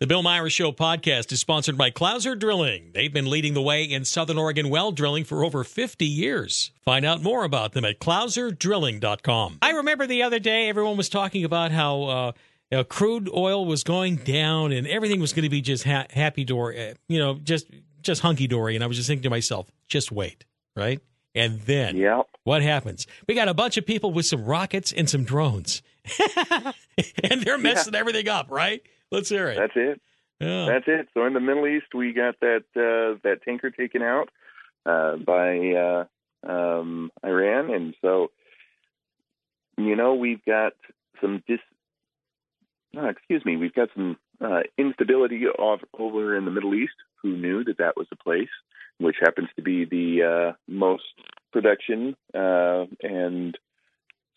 The Bill Myers Show podcast is sponsored by Clouser Drilling. They've been leading the way in Southern Oregon well drilling for over 50 years. Find out more about them at clouserdrilling.com. I remember the other day everyone was talking about how uh, you know, crude oil was going down and everything was going to be just ha- happy door, uh, you know, just just hunky dory. And I was just thinking to myself, just wait, right? And then Yep. what happens? We got a bunch of people with some rockets and some drones, and they're messing everything up, right? Let's hear it. That's it. Yeah. That's it. So in the Middle East, we got that uh, that tanker taken out uh, by uh, um, Iran, and so you know we've got some dis. Uh, excuse me, we've got some uh, instability of, over in the Middle East. Who knew that that was a place which happens to be the uh, most production, uh, and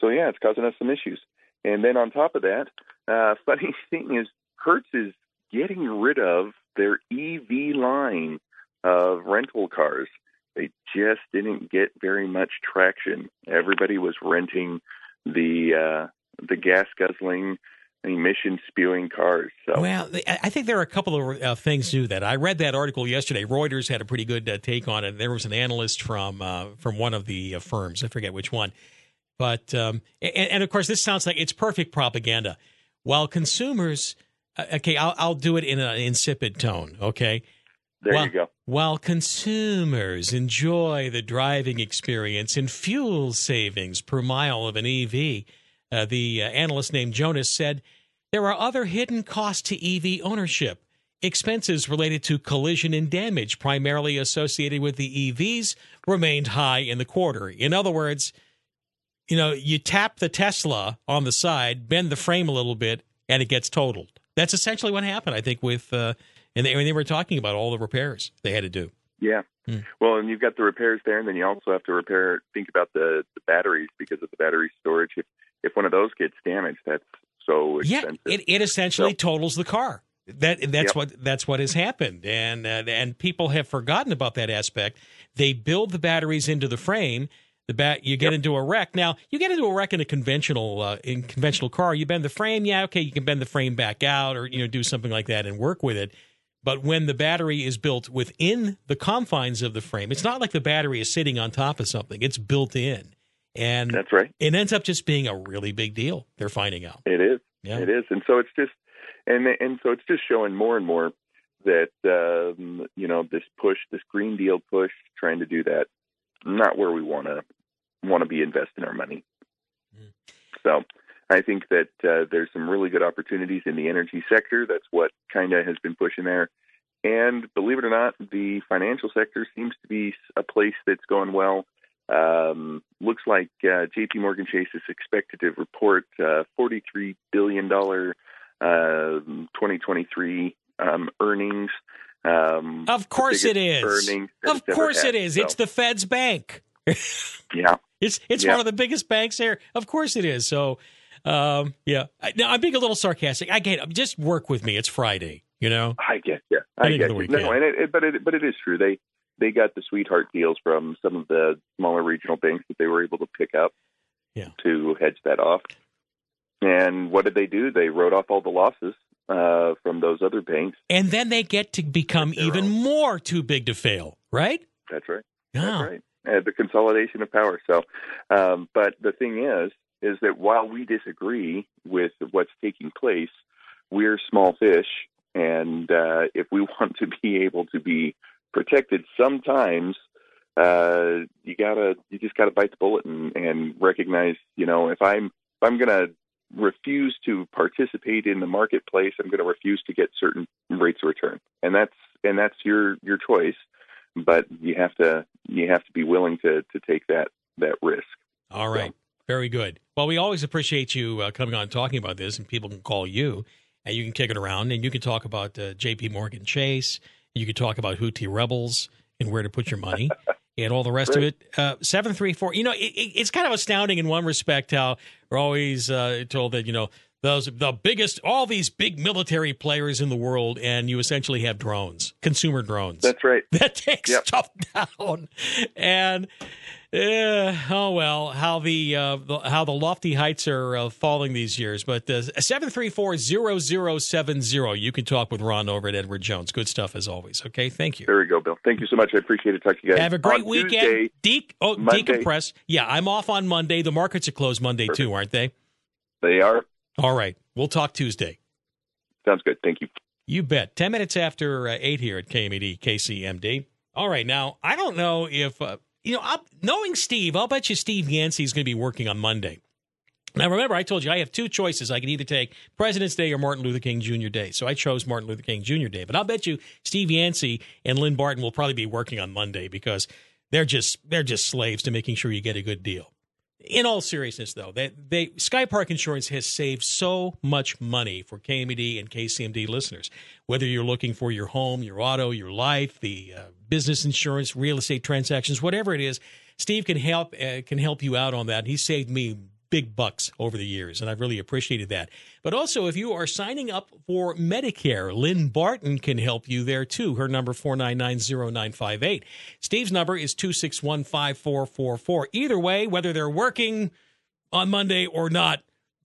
so yeah, it's causing us some issues. And then on top of that, uh, funny thing is, Hertz is getting rid of their EV line of rental cars. They just didn't get very much traction. Everybody was renting the uh, the gas guzzling, emission spewing cars. So Well, I think there are a couple of uh, things to that. I read that article yesterday. Reuters had a pretty good uh, take on it. There was an analyst from uh, from one of the uh, firms. I forget which one, but um, and, and of course, this sounds like it's perfect propaganda. While consumers, okay, I'll, I'll do it in an insipid tone. Okay, there well, you go. While consumers enjoy the driving experience and fuel savings per mile of an EV, uh, the uh, analyst named Jonas said there are other hidden costs to EV ownership. Expenses related to collision and damage, primarily associated with the EVs, remained high in the quarter. In other words, you know, you tap the Tesla on the side, bend the frame a little bit, and it gets totaled. That's essentially what happened, I think, with, uh, and they, when they were talking about all the repairs they had to do. Yeah. Hmm. Well, and you've got the repairs there, and then you also have to repair. Think about the, the batteries because of the battery storage. If if one of those gets damaged, that's so expensive. Yeah, it, it essentially So- totals the car. That that's Yep. what that's what has happened, and uh, and people have forgotten about that aspect. They build the batteries into the frame. The bat you get Yep. into a wreck. Now you get into a wreck in a conventional uh, in conventional car. You bend the frame. Yeah, okay, you can bend the frame back out, or you know do something like that and work with it. But when the battery is built within the confines of the frame, it's not like the battery is sitting on top of something. It's built in, and that's right. it ends up just being a really big deal. They're finding out. It is. Yeah. It is, and so it's just, and and so it's just showing more and more that um, you know this push, this Green Deal push, trying to do that, not where we want to want to be investing our money. Mm. So I think that uh, there's some really good opportunities in the energy sector. That's what kind of has been pushing there. And believe it or not, the financial sector seems to be a place that's going well. Um, looks like uh, J.P. Morgan Chase is expected to report uh, $43 billion uh, 2023 um, earnings. Um, Of course it is. Of course had. it is. So, It's the Fed's bank. yeah. It's it's Yeah. one of the biggest banks there. Of course it is. So, um, yeah. Now I'm being a little sarcastic. I get it. Just work with me. It's Friday. You know. I get you. I I get you. No, and it, it, but it, but it is true. They they got the sweetheart deals from some of the smaller regional banks that they were able to pick up Yeah. to hedge that off. And what did they do? They wrote off all the losses uh, from those other banks. And then they get to become even own. more too big to fail. Right. That's right. Yeah. That's right. Uh, the consolidation of power. So, um, but the thing is, is that while we disagree with what's taking place, we're small fish, and uh, if we want to be able to be protected, sometimes uh, you gotta, you just gotta bite the bullet and, and recognize, you know, if I'm, if I'm gonna refuse to participate in the marketplace, I'm gonna refuse to get certain rates of return, and that's, and that's your, your choice but you have to you have to be willing to to take that that risk. All right. Very good. Well, we always appreciate you uh, coming on and talking about this, and people can call you, and you can kick it around, and you can talk about uh, J.P. Morgan Chase. You can talk about Houthi rebels and where to put your money. And all the rest of it. Uh, seven three four. You know, it, it's kind of astounding in one respect how we're always uh, told that you know those the biggest, all these big military players in the world, and you essentially have drones, consumer drones. That's right. that takes Yep. stuff down. And Yeah. Oh well, how the, uh, the how the lofty heights are uh, falling these years. But uh, seven three four zero zero seven zero. You can talk with Ron over at Edward Jones. Good stuff as always. Okay. Thank you. There we go, Bill. Thank you so much. I appreciate it. Talk to you guys. Have a great On weekend. Tuesday, De- oh, Monday. decompress. Yeah, I'm off on Monday. The markets are closed Monday Perfect. too, aren't they? they are. All right. We'll talk Tuesday. Sounds good. Thank you. You bet. 10 minutes after uh, 8 here at KMED, KCMD. All right. Now, I don't know if, uh, you know, I'll, knowing Steve, I'll bet you Steve Yancey is going to be working on Monday. Now, remember, I told you I have two choices. I can either take President's Day or Martin Luther King Jr. Day. So I chose Martin Luther King Jr. Day. But I'll bet you Steve Yancey and Lynn Barton will probably be working on Monday because they're just they're just slaves to making sure you get a good deal. In all seriousness, though, they, they Sky Park Insurance has saved so much money for KMED and KCMD listeners. Whether you're looking for your home, your auto, your life, the uh, business insurance, real estate transactions, whatever it is, Steve can help uh, can help you out on that. He saved me big bucks over the years, and I've really appreciated that. But also, if you are signing up for Medicare, Lynn Barton can help you there too. Her number four nine nine zero nine five eight. Steve's number is two six one five four four four. Either way, whether they're working on Monday or not,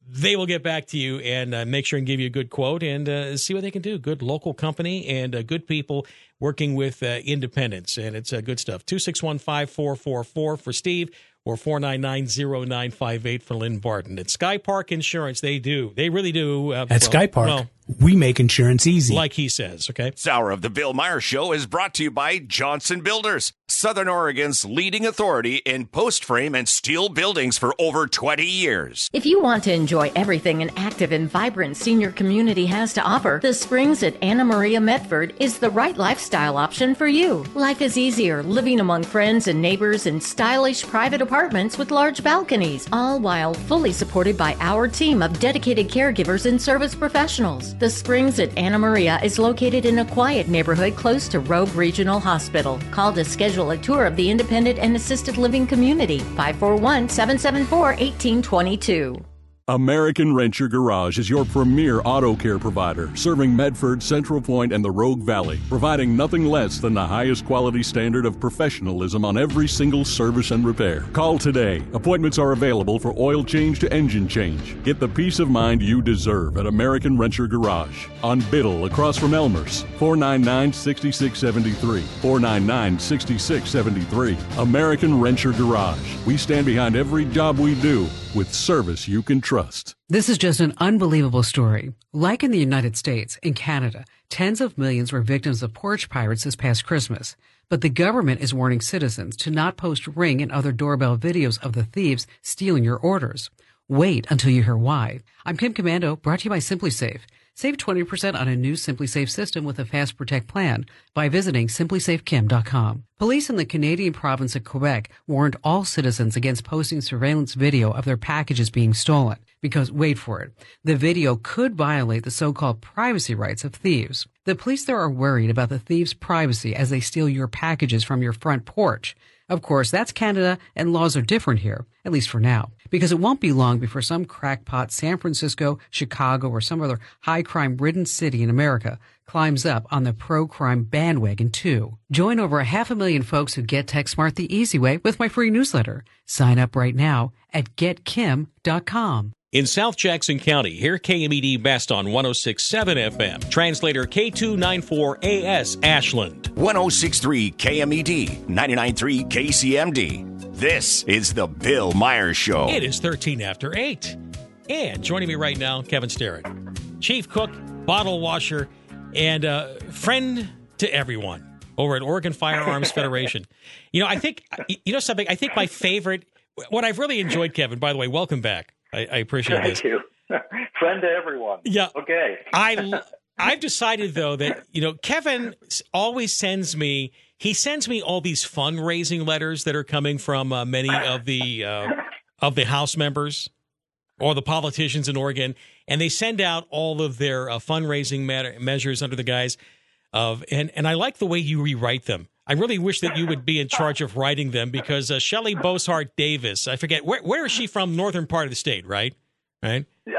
they will get back to you and uh, make sure and give you a good quote and uh, see what they can do. Good local company and uh, good people working with uh, independents, and it's uh, good stuff. Two six one five four four four for Steve or 4990958 for Lynn Barton. At Sky Park Insurance, they do. They really do. Uh, At well- Sky Park, well, we make insurance easy. like he says, okay? This hour of the Bill Meyer Show is brought to you by Johnson Builders, Southern Oregon's leading authority in post frame and steel buildings for over 20 years. If you want to enjoy everything an active and vibrant senior community has to offer, the Springs at Anna Maria Medford is the right lifestyle option for you. Life is easier living among friends and neighbors in stylish private apartments with large balconies, all while fully supported by our team of dedicated caregivers and service professionals. The Springs at Anna Maria is located in a quiet neighborhood close to Rogue Regional Hospital. Call to schedule a tour of the independent and assisted living community 541 774 1822. American Renter Garage is your premier auto care provider, serving Medford, Central Point, and the Rogue Valley, providing nothing less than the highest quality standard of professionalism on every single service and repair. Call today. Appointments are available for oil change to engine change. Get the peace of mind you deserve at American Renter Garage on Biddle across from Elmer's, 499 6673. 499 6673. American Renter Garage. We stand behind every job we do with service you can trust. This is just an unbelievable story. Like in the United States, in Canada, tens of millions were victims of porch pirates this past Christmas. But the government is warning citizens to not post ring and other doorbell videos of the thieves stealing your orders. Wait until you hear why. I'm Kim Komando, brought to you by SimpliSafe. Save 20% on a new SimpliSafe system with a Fast Protect plan by visiting simplysafekim.com. Police in the Canadian province of Quebec warned all citizens against posting surveillance video of their packages being stolen because, wait for it, the video could violate the so-called privacy rights of thieves. The police there are worried about the thieves' privacy as they steal your packages from your front porch. Of course, that's Canada and laws are different here, at least for now, because it won't be long before some crackpot San Francisco, Chicago, or some other high crime ridden city in America climbs up on the pro crime bandwagon too. Join over a half a million folks who get Tech Smart the easy way with my free newsletter. Sign up right now at getkim.com. In South Jackson County, hear KMED Best on 1067 FM. Translator K294AS Ashland. 1063 KMED, 993 KCMD. This is the Bill Meyer Show. It is 13 after 8. And joining me right now, Kevin Starrett, chief cook, bottle washer, and uh, friend to everyone over at Oregon Firearms Federation. You know, I think, you know something, I think my favorite, what I've really enjoyed, Kevin, by the way, welcome back. I, I appreciate this. Thank you. Friend to everyone. Yeah. Okay. I I've decided though that you know Kevin always sends me he sends me all these fundraising letters that are coming from uh, many of the uh, of the House members or the politicians in Oregon, and they send out all of their uh, fundraising matter, measures under the guise of and and I like the way you rewrite them. I really wish that you would be in charge of writing them because uh, Shelly Boshart Davis, I forget where where is she from? Northern part of the state, right? Right? Uh,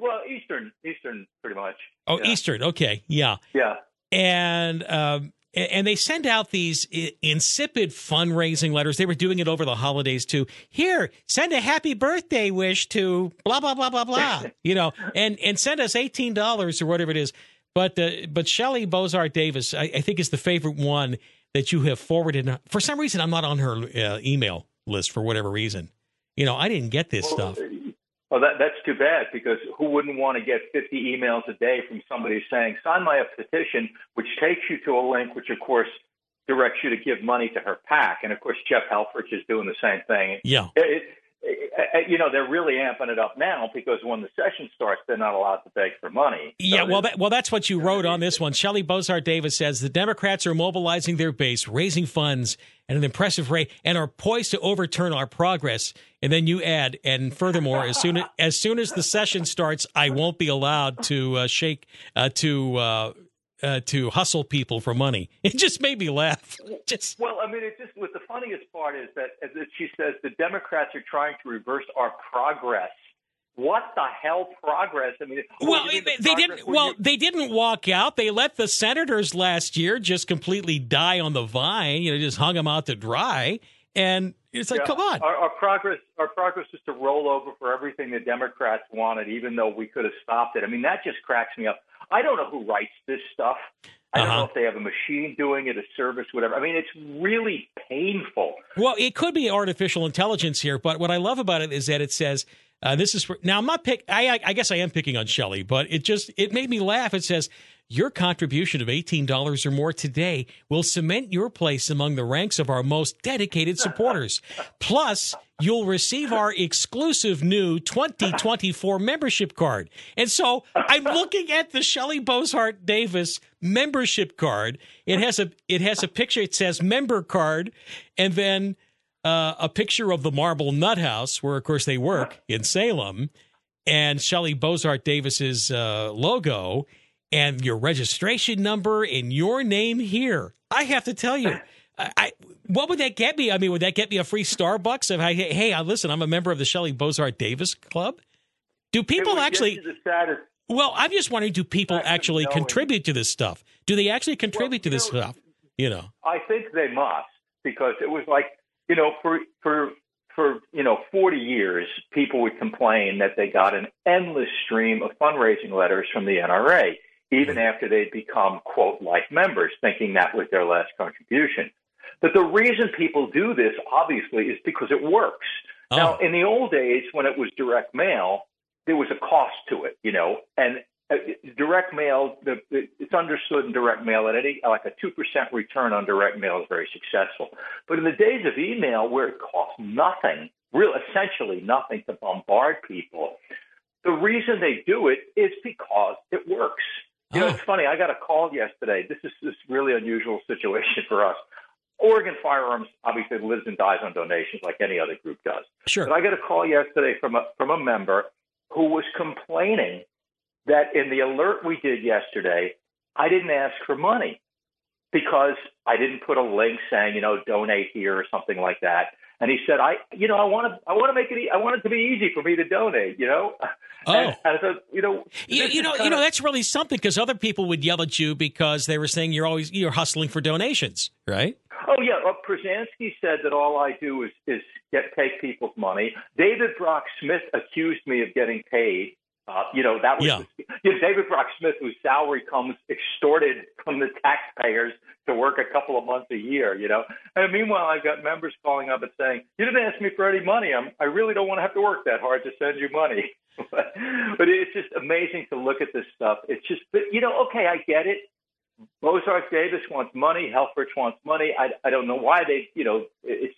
well, Eastern, Eastern, pretty much. Oh, Yeah. Eastern. Okay, yeah. Yeah. and um, And they send out these insipid fundraising letters. They were doing it over the holidays too. Here, send a happy birthday wish to blah blah blah blah blah. you know, and and send us eighteen dollars or whatever it is. But uh, but Shelly Boshart Davis, I, I think, is the favorite one that you have forwarded. For some reason, I'm not on her uh, email list for whatever reason. You know, I didn't get this stuff. Well, that, that's too bad because who wouldn't want to get 50 emails a day from somebody saying, sign my petition, which takes you to a link, which of course directs you to give money to her PAC. And of course, Jeff Helfrich is doing the same thing. Yeah. It, you know, they're really amping it up now because when the session starts, they're not allowed to beg for money. So Yeah, well, that, well, that's what you wrote on this one. Shelly Boshart Davis says the Democrats are mobilizing their base, raising funds at an impressive rate, and are poised to overturn our progress. And then you add, and furthermore, as soon as, as soon as the session starts, I won't be allowed to uh, shake uh, to uh, uh, to hustle people for money. It just made me laugh. Just Well, I mean, it just the funniest part is that, that she says the Democrats are trying to reverse our progress. What the hell progress? I mean, well, they, the they didn't. Well, you- they didn't walk out. They let the senators last year just completely die on the vine. You know, just hung them out to dry. And it's like, Yeah. come on. Our, our progress, our progress is to roll over for everything the Democrats wanted, even though we could have stopped it. I mean, that just cracks me up. I don't know who writes this stuff. I don't Uh-huh. know if they have a machine doing it, a service, whatever. I mean, it's really painful. Well, it could be artificial intelligence here, but what I love about it is that it says uh, this is for, now. I'm not pick. I, I- I guess I am picking on Shelly, but it just it made me laugh. It says your contribution of eighteen dollars or more today will cement your place among the ranks of our most dedicated supporters. Plus, you'll receive our exclusive new 2024 membership card. And so I'm looking at the Shelly Boshart Davis membership card. It has a it has a picture. It says member card, and then uh, a picture of the Marble Nut House, where of course they work in Salem, and Shelly Boshart Davis's uh, logo, and your registration number and your name here. I have to tell you. I, what would that get me? I mean, would that get me a free Starbucks? If I, hey, I uh, listen, I'm a member of the Shelly Boshart Davis Club. Do people actually? you the status. Well, I'm just wondering, do people Actually contribute to this stuff? Do they actually contribute to this know- stuff? You know, I think they must because it was like you know for for for you know 40 years people would complain that they got an endless stream of fundraising letters from the NRA even after they'd become quote like members thinking that was their last contribution but the reason people do this obviously is because it works now Oh. in the old days when it was direct mail there was a cost to it you know and uh, direct mail, the, the, it's understood in direct mail that any like a two percent return on direct mail is very successful. But in the days of email, where it costs nothing, real essentially nothing to bombard people, the reason they do it is because it works. You know, Oh. it's funny. I got a call yesterday. This is this really unusual situation for us. Oregon Firearms obviously lives and dies on donations, like any other group does. sure. But I got a call yesterday from a from a member who was complaining that in the alert we did yesterday, I didn't ask for money because I didn't put a link saying, you know, donate here or something like that. And he said, I, you know, I want to, I want to make it, I want it to be easy for me to donate, you know. Oh. And, and I said, you know, You, you know, you know that's really something because other people would yell at you because they were saying you're always you're hustling for donations, right? Oh yeah, well, Przansky said that all I do is is get take people's money. David Brock Smith accused me of getting paid. Uh, you know that was Yeah. you know, David Brock Smith, whose salary comes extorted from the taxpayers to work a couple of months a year. You know, and meanwhile, I've got members calling up and saying, "You didn't ask me for any money. I'm I really don't want to have to work that hard to send you money." but, but it's just amazing to look at this stuff. It's just, but, you know, okay, I get it. Boshart Davis wants money. Helfrich wants money. I, I don't know why they, you know, it's,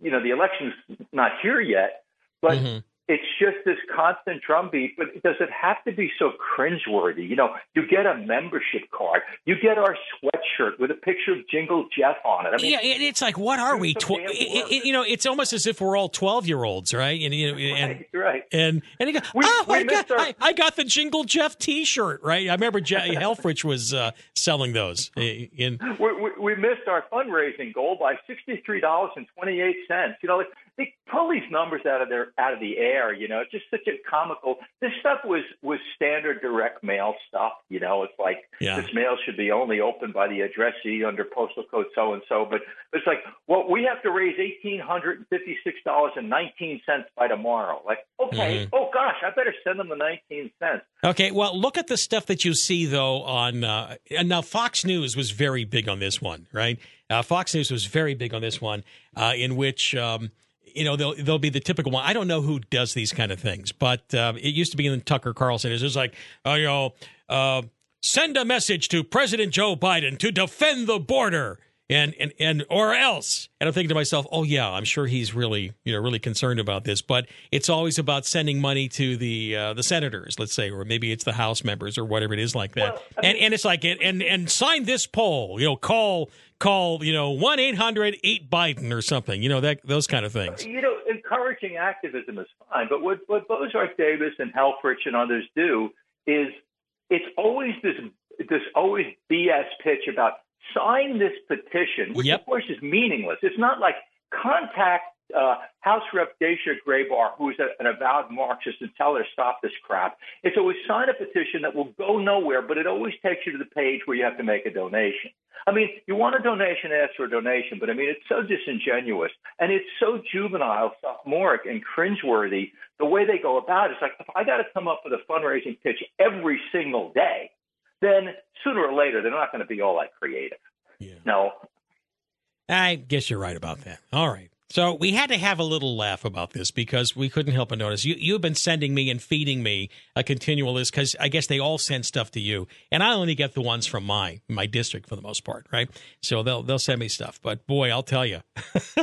you know, the election's not here yet, but Mhm. It's just this constant drumbeat. But does it have to be so cringeworthy? You know, you get a membership card, you get our sweatshirt with a picture of Jingle Jeff on it. I mean, yeah, it's like what are we? Tw- it- it- you know, it's almost as if we're all twelve year olds, right? And you know, and right, right. and and he go, We- oh, we I, got, our- I, I got the Jingle Jeff T-shirt, right? I remember Je- Helfrich was uh, selling those. In we, we, we missed our fundraising goal by sixty-three dollars and twenty-eight cents. You know, like they pull these numbers out of their out of the air. You know, it's just such a comical. This stuff was was standard direct mail stuff. You know, it's like Yeah. this mail should be only opened by the addressee under postal code so and so. But it's like, well, we have to raise eighteen hundred and fifty six dollars and nineteen cents by tomorrow. Like, okay, Mhm. oh gosh, I better send them the nineteen cents. Okay, well, look at the stuff that you see though on uh, and now Fox News was very big on this one, right? Uh, Fox News was very big on this one, uh, in which um, you know they'll they'll be the typical one. I don't know who does these kind of things, but uh, it used to be in Tucker Carlson. It's just like, oh, you know, uh, send a message to President Joe Biden to defend the border. And, and and or else, and I'm thinking to myself, oh yeah, I'm sure he's really you know really concerned about this. But it's always about sending money to the uh, the senators, let's say, or maybe it's the House members or whatever it is like that. Well, I and and it's like it and and sign this poll, you know, call call you know one eight hundred eight Biden or something, you know that those kind of things. You know, encouraging activism is fine, but what what Boshart Davis and Helfrich and others do is it's always this this always BS pitch about sign this petition, which Yep. of course is meaningless. It's not like contact uh, House Rep Dacia Grayber, who is a, an avowed Marxist, and tell her stop this crap. It's always sign a petition that will go nowhere, but it always takes you to the page where you have to make a donation. I mean, you want a donation, ask for a donation, but I mean, it's so disingenuous and it's so juvenile, sophomoric, and cringeworthy the way they go about it. It's like, if I got to come up with a fundraising pitch every single day, then sooner or later they're not going to be all that creative. Yeah. No, I guess you're right about that. All right. So we had to have a little laugh about this because we couldn't help but notice you you've been sending me and feeding me a continual list because I guess they all send stuff to you and I only get the ones from my my district for the most part, right? So they'll they'll send me stuff, but boy, I'll tell you.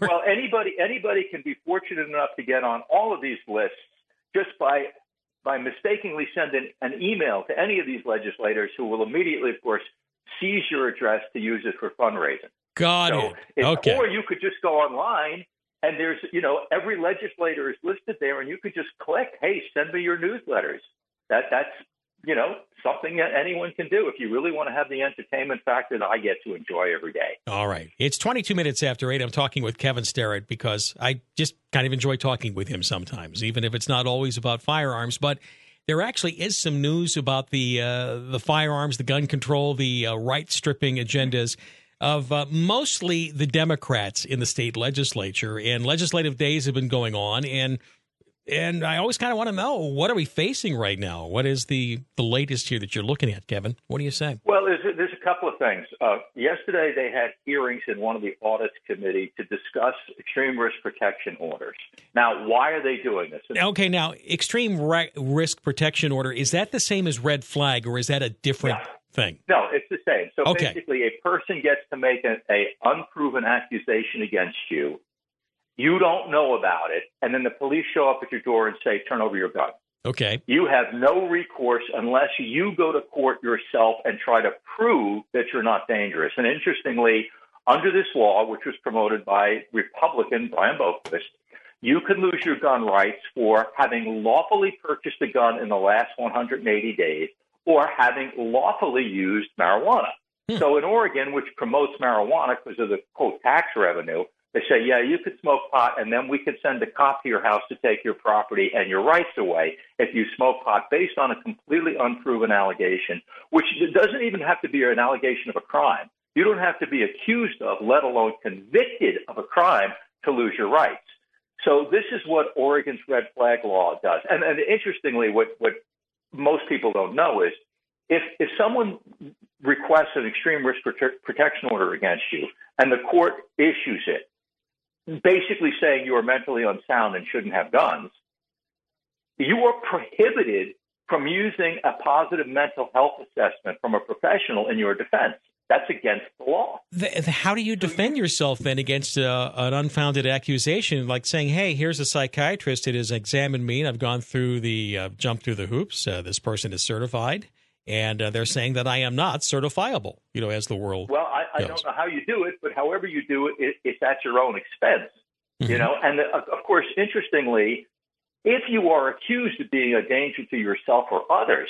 well, anybody anybody can be fortunate enough to get on all of these lists just by by mistakenly sending an email to any of these legislators who will immediately, of course, seize your address to use it for fundraising. Got So it. it- Okay. Or you could just go online and there's, you know, every legislator is listed there and you could just click, hey, send me your newsletters. That That's, you know, something that anyone can do if you really want to have the entertainment factor that I get to enjoy every day. All right. It's 22 minutes after 8. I'm talking with Kevin Starrett because I just kind of enjoy talking with him sometimes, even if it's not always about firearms. But there actually is some news about the uh, the firearms, the gun control, the uh, right stripping agendas of uh, mostly the Democrats in the state legislature. And legislative days have been going on. And and I always kind of want to know what are we facing right now? What is the, the latest here that you're looking at, Kevin? What do you say? Well, there's a, there's a couple of things. Uh, yesterday, they had hearings in one of the audits committee to discuss extreme risk protection orders. Now, why are they doing this? Okay, now extreme ri- risk protection order is that the same as red flag, or is that a different Yeah. thing? No, it's the same. So Okay. basically, a person gets to make a, a unproven accusation against you. You don't know about it, and then the police show up at your door and say, "Turn over your gun." Okay, You have no recourse unless you go to court yourself and try to prove that you're not dangerous. And interestingly, under this law, which was promoted by Republican Brian Boquist, you can lose your gun rights for having lawfully purchased a gun in the last 180 days or having lawfully used marijuana. Hmm. So in Oregon, which promotes marijuana because of the quote tax revenue, they say, yeah, you could smoke pot, and then we could send a cop to your house to take your property and your rights away if you smoke pot based on a completely unproven allegation, which doesn't even have to be an allegation of a crime. You don't have to be accused of, let alone convicted of a crime to lose your rights. So this is what Oregon's red flag law does. And, and interestingly, what, what most people don't know is if, if someone requests an extreme risk prote- protection order against you and the court issues it, basically saying you are mentally unsound and shouldn't have guns, you are prohibited from using a positive mental health assessment from a professional in your defense. That's against the law. The- how do you defend yourself then against uh, an unfounded accusation, like saying, "Hey, here's a psychiatrist that has examined me, and I've gone through the uh, jumped through the hoops. Uh, this person is certified, and uh, they're saying that I am not certifiable." You know, as the world. Well, I, I don't know how you do it, but however you do it, it it's at your own expense. Mhm. You know, and the, of of course, interestingly, if you are accused of being a danger to yourself or others,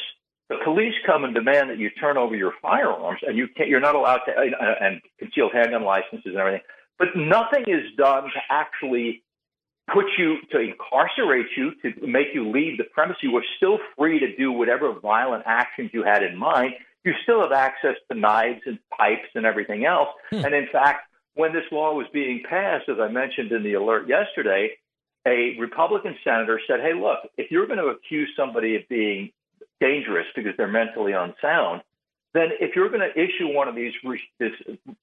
the police come and demand that you turn over your firearms, and you can't. You're not allowed to, uh, and concealed handgun licenses and everything. but nothing is done to actually put you to incarcerate you to make you leave the premise. You are still free to do whatever violent actions you had in mind. You still have access to knives and pipes and everything else. Hmm. And in fact, when this law was being passed, as I mentioned in the alert yesterday, a Republican senator said, Hey, look, if you're going to accuse somebody of being dangerous because they're mentally unsound, then if you're going to issue one of these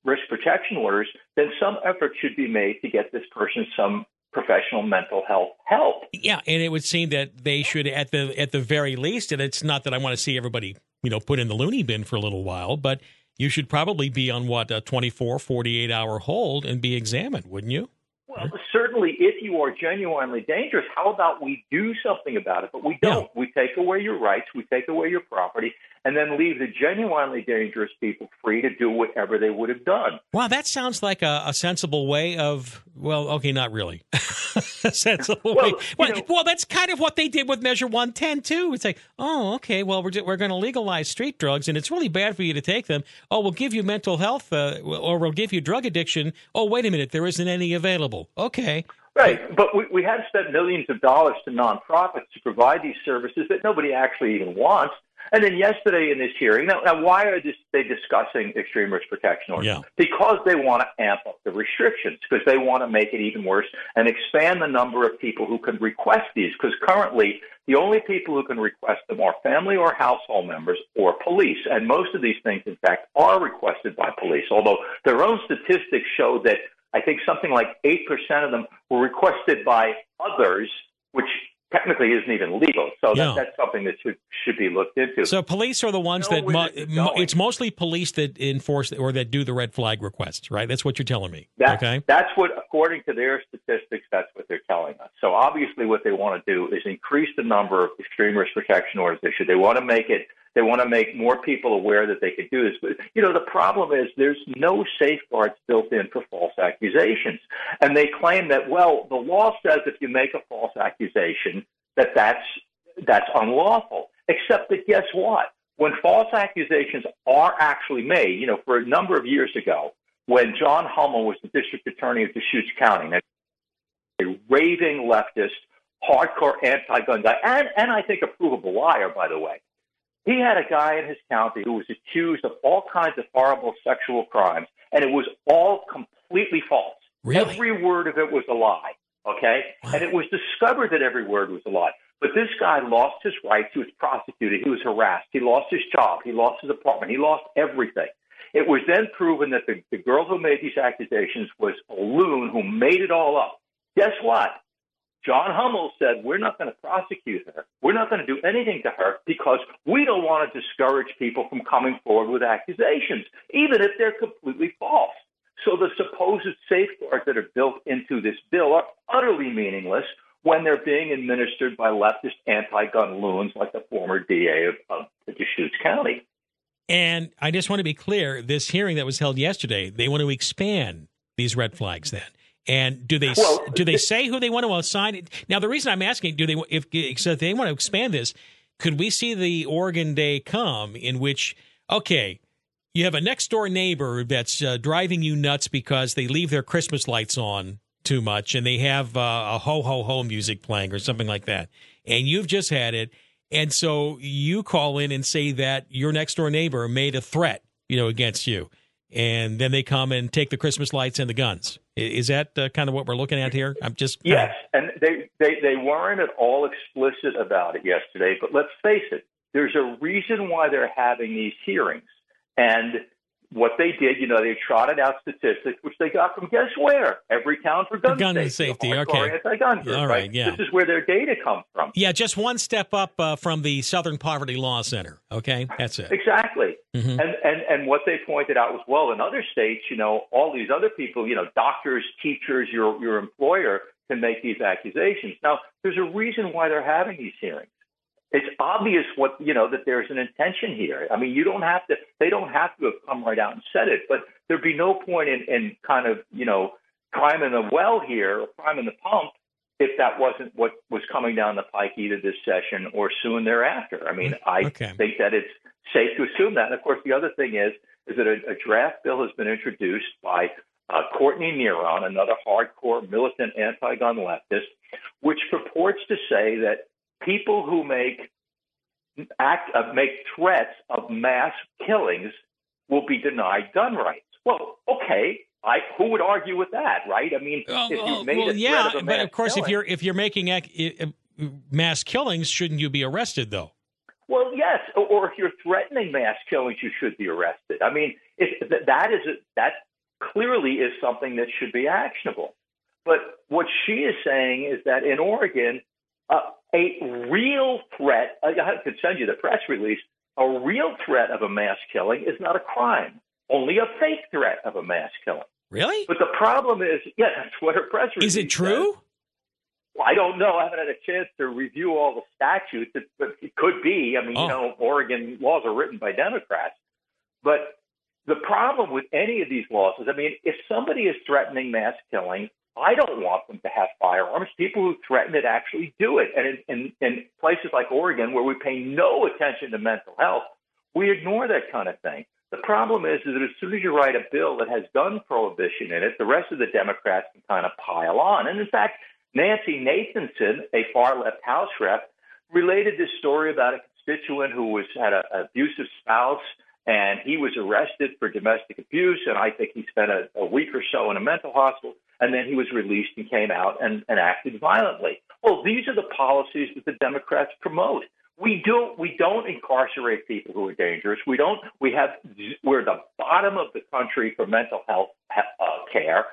risk protection orders, then some effort should be made to get this person some professional mental health help. Yeah, and it would seem that they should at the at the very least and it's not that I want to see everybody, you know, put in the loony bin for a little while, but you should probably be on what a 24 48 hour hold and be examined, wouldn't you? Well, certainly, if you are genuinely dangerous, how about we do something about it? But we don't. Yeah. We take away your rights, we take away your property, and then leave the genuinely dangerous people free to do whatever they would have done. Wow, that sounds like a, a sensible way of, well, okay, not really. sensible well, way. Well, know, well, that's kind of what they did with Measure 110, too. It's like, oh, okay, well, we're, we're going to legalize street drugs, and it's really bad for you to take them. Oh, we'll give you mental health, uh, or we'll give you drug addiction. Oh, wait a minute, there isn't any available. Okay. Right, but we, we have spent millions of dollars to nonprofits to provide these services that nobody actually even wants. And then yesterday in this hearing, now, now why are this, they discussing extreme risk protection orders? Yeah. Because they want to amp up the restrictions, because they want to make it even worse and expand the number of people who can request these. Because currently, the only people who can request them are family or household members or police. And most of these things, in fact, are requested by police, although their own statistics show that I think something like 8% of them were requested by others, which technically isn't even legal. So yeah. that's something that should should be looked into. So police are the ones that mo- it's mostly police that enforce or that do the red flag requests, right? That's what you're telling me. That's, okay, that's what according to their statistics, that's what they're telling us. So obviously, what they want to do is increase the number of extreme risk protection orders issued. They want to make it they want to make more people aware that they could do this. But, you know, the problem is there's no safeguards built in for false accusations. And they claim that, well, the law says if you make a false accusation, that that's, that's unlawful. Except that guess what? When false accusations are actually made, you know, for a number of years ago, when John Hummel was the district attorney of Deschutes County, a raving leftist, hardcore anti-gun guy, and, and I think a provable liar, by the way. He had a guy in his county who was accused of all kinds of horrible sexual crimes, and it was all completely false. Really? Every word of it was a lie. Okay? Wow. And it was discovered that every word was a lie. But this guy lost his rights. He was prosecuted. He was harassed. He lost his job. He lost his apartment. He lost everything. It was then proven that the, the girl who made these accusations was a loon who made it all up. Guess what? John Hummel said, We're not going to prosecute her. We're not going to do anything to her because we don't want to discourage people from coming forward with accusations, even if they're completely false. So the supposed safeguards that are built into this bill are utterly meaningless when they're being administered by leftist anti gun loons like the former DA of, of Deschutes County. And I just want to be clear this hearing that was held yesterday, they want to expand these red flags then. And do they well, do they say who they want to assign? Now, the reason I'm asking, do they if if they want to expand this, could we see the Oregon Day come in which okay, you have a next door neighbor that's uh, driving you nuts because they leave their Christmas lights on too much and they have uh, a ho ho ho music playing or something like that, and you've just had it, and so you call in and say that your next door neighbor made a threat, you know, against you and then they come and take the Christmas lights and the guns. Is that uh, kind of what we're looking at here? I'm just yes, and they, they they weren't at all explicit about it yesterday. But let's face it, there's a reason why they're having these hearings, and what they did, you know, they trotted out statistics, which they got from guess where? Every town for gun, gun safety. safety. Okay. Anti-gun group, All right, right, yeah. This is where their data comes from. Yeah, just one step up uh, from the Southern Poverty Law Center. Okay, that's it. Exactly. Mm-hmm. And, and and what they pointed out was, well, in other states, you know, all these other people, you know, doctors, teachers, your your employer can make these accusations. Now, there's a reason why they're having these hearings it's obvious what you know that there's an intention here. I mean, you don't have to; they don't have to have come right out and said it, but there'd be no point in, in kind of you know priming the well here or priming the pump if that wasn't what was coming down the pike either this session or soon thereafter. I mean, I okay. think that it's safe to assume that. And of course, the other thing is is that a, a draft bill has been introduced by uh, Courtney Neron, another hardcore militant anti-gun leftist, which purports to say that people who make act uh, make threats of mass killings will be denied gun rights. Well, okay, I, who would argue with that, right? I mean, Oh, if you made well, a yeah, of a but of course, if you're if you're making ac- uh, mass killings, shouldn't you be arrested though? Well, yes, or, if you're threatening mass killings, you should be arrested. I mean, if, that, that is a, that clearly is something that should be actionable. But what she is saying is that in Oregon, uh, a real threat, I could send you the press release, a real threat of a mass killing is not a crime, only a fake threat of a mass killing. Really? But the problem is, yeah, that's what her press release Is it says. true? Well, I don't know. I haven't had a chance to review all the statutes, it, but it could be. I mean, Oh. you know, Oregon laws are written by Democrats. But the problem with any of these laws is, I mean, if somebody is threatening mass killing, I don't want them to have firearms. People who threaten it actually do it. And in, in, in places like Oregon, where we pay no attention to mental health, we ignore that kind of thing. The problem is, is that as soon as you write a bill that has gun prohibition in it, the rest of the Democrats can kind of pile on. And in fact, Nancy Nathanson, a far left House rep, related this story about a constituent who was had an abusive spouse and he was arrested for domestic abuse. And I think he spent a, a week or so in a mental hospital. And then he was released and came out and, and acted violently. Well, these are the policies that the Democrats promote. We don't we don't incarcerate people who are dangerous. We don't we have we're the bottom of the country for mental health uh, care,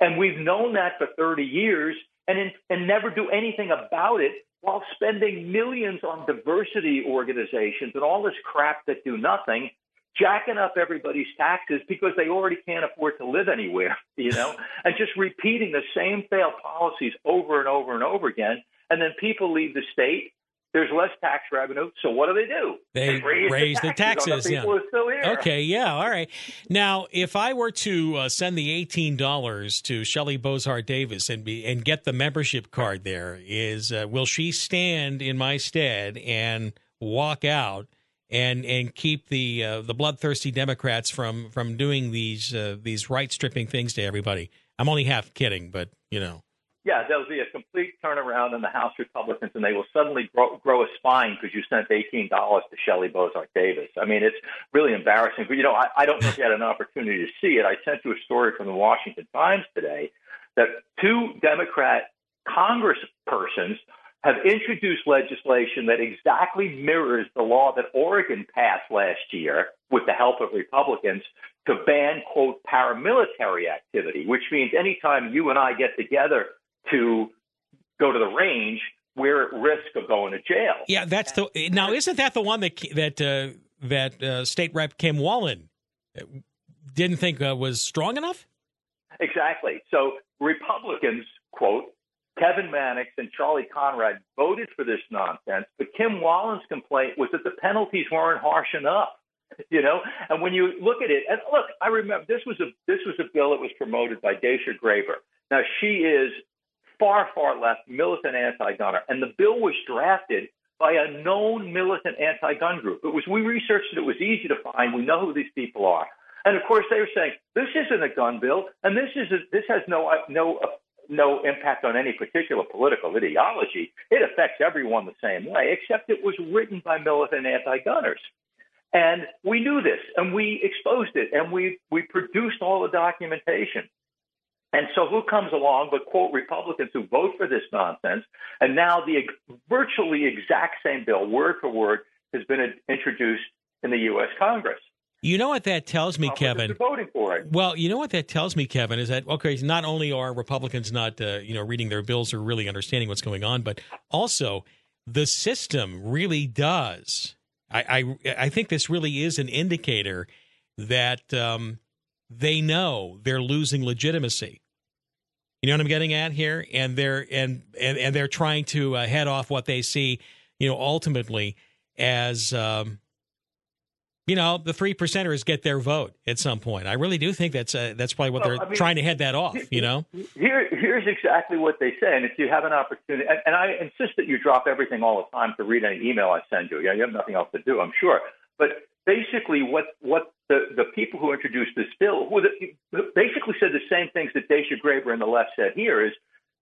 and we've known that for 30 years, and in, and never do anything about it while spending millions on diversity organizations and all this crap that do nothing, jacking up everybody's taxes because they already can't afford to live anywhere, you know, and just repeating the same failed policies over and over and over again. And then people leave the state. There's less tax revenue. So what do they do? They raise the on taxes, the yeah. still here. Okay, yeah, all right. Now, if I were to uh, send the eighteen dollars to Shelly Boshart Davis and be and get the membership card, there is uh, will she stand in my stead and walk out and and keep the uh, the bloodthirsty Democrats from from doing these uh, these right stripping things to everybody? I'm only half kidding, but you know. Yeah, there'll be a complete turnaround in the House Republicans, and they will suddenly grow, grow a spine because you sent eighteen dollars to Shelly Boshart Davis. I mean, it's really embarrassing. But you know, I, I don't if you had an opportunity to see it. I sent you a story from the Washington Times today that two Democrat Congresspersons have introduced legislation that exactly mirrors the law that Oregon passed last year with the help of Republicans to ban, quote, paramilitary activity, which means anytime you and I get together to go to the range, we're at risk of going to jail. Yeah, that's the now. Isn't that the one that that uh, that uh, State Rep Kim Wallan didn't think uh, was strong enough? Exactly. So Republicans, quote, Kevin Mannix and Charlie Conrad voted for this nonsense, but Kim Wallan's complaint was that the penalties weren't harsh enough. You know, and when you look at it, and look, I remember this was a this was a bill that was promoted by Dacia Grayber. Now she is far, far left, militant anti-gunner, and the bill was drafted by a known militant anti-gun group. It was we researched it; it was easy to find. We know who these people are, and of course they were saying this isn't a gun bill, and this is a, this has no no no impact on any particular political ideology. It affects everyone the same way, except it was written by militant anti-gunners. And we knew this, and we exposed it, and we we produced all the documentation. And so, who comes along but quote Republicans who vote for this nonsense? And now the virtually exact same bill, word for word, has been introduced in the U.S. Congress. You know what that tells me, Kevin? Voting for it. Well, you know what that tells me, Kevin, is that okay? Not only are Republicans not, uh, you know, reading their bills or really understanding what's going on, but also the system really does. I I, I think this really is an indicator that um, they know they're losing legitimacy. You know what I'm getting at here, and they're and and, and they're trying to uh, head off what they see, you know, ultimately as. Um, you know, the three percenters get their vote at some point. I really do think that's uh, that's probably what Well, they're I mean, trying to head that off. You know, Here, here's exactly what they say. And if you have an opportunity, and, and I insist that you drop everything all the time to read any email I send you. Yeah, you have nothing else to do, I'm sure. But basically, what what the the people who introduced this bill who basically said the same things that Dacia Grayber and the left said here is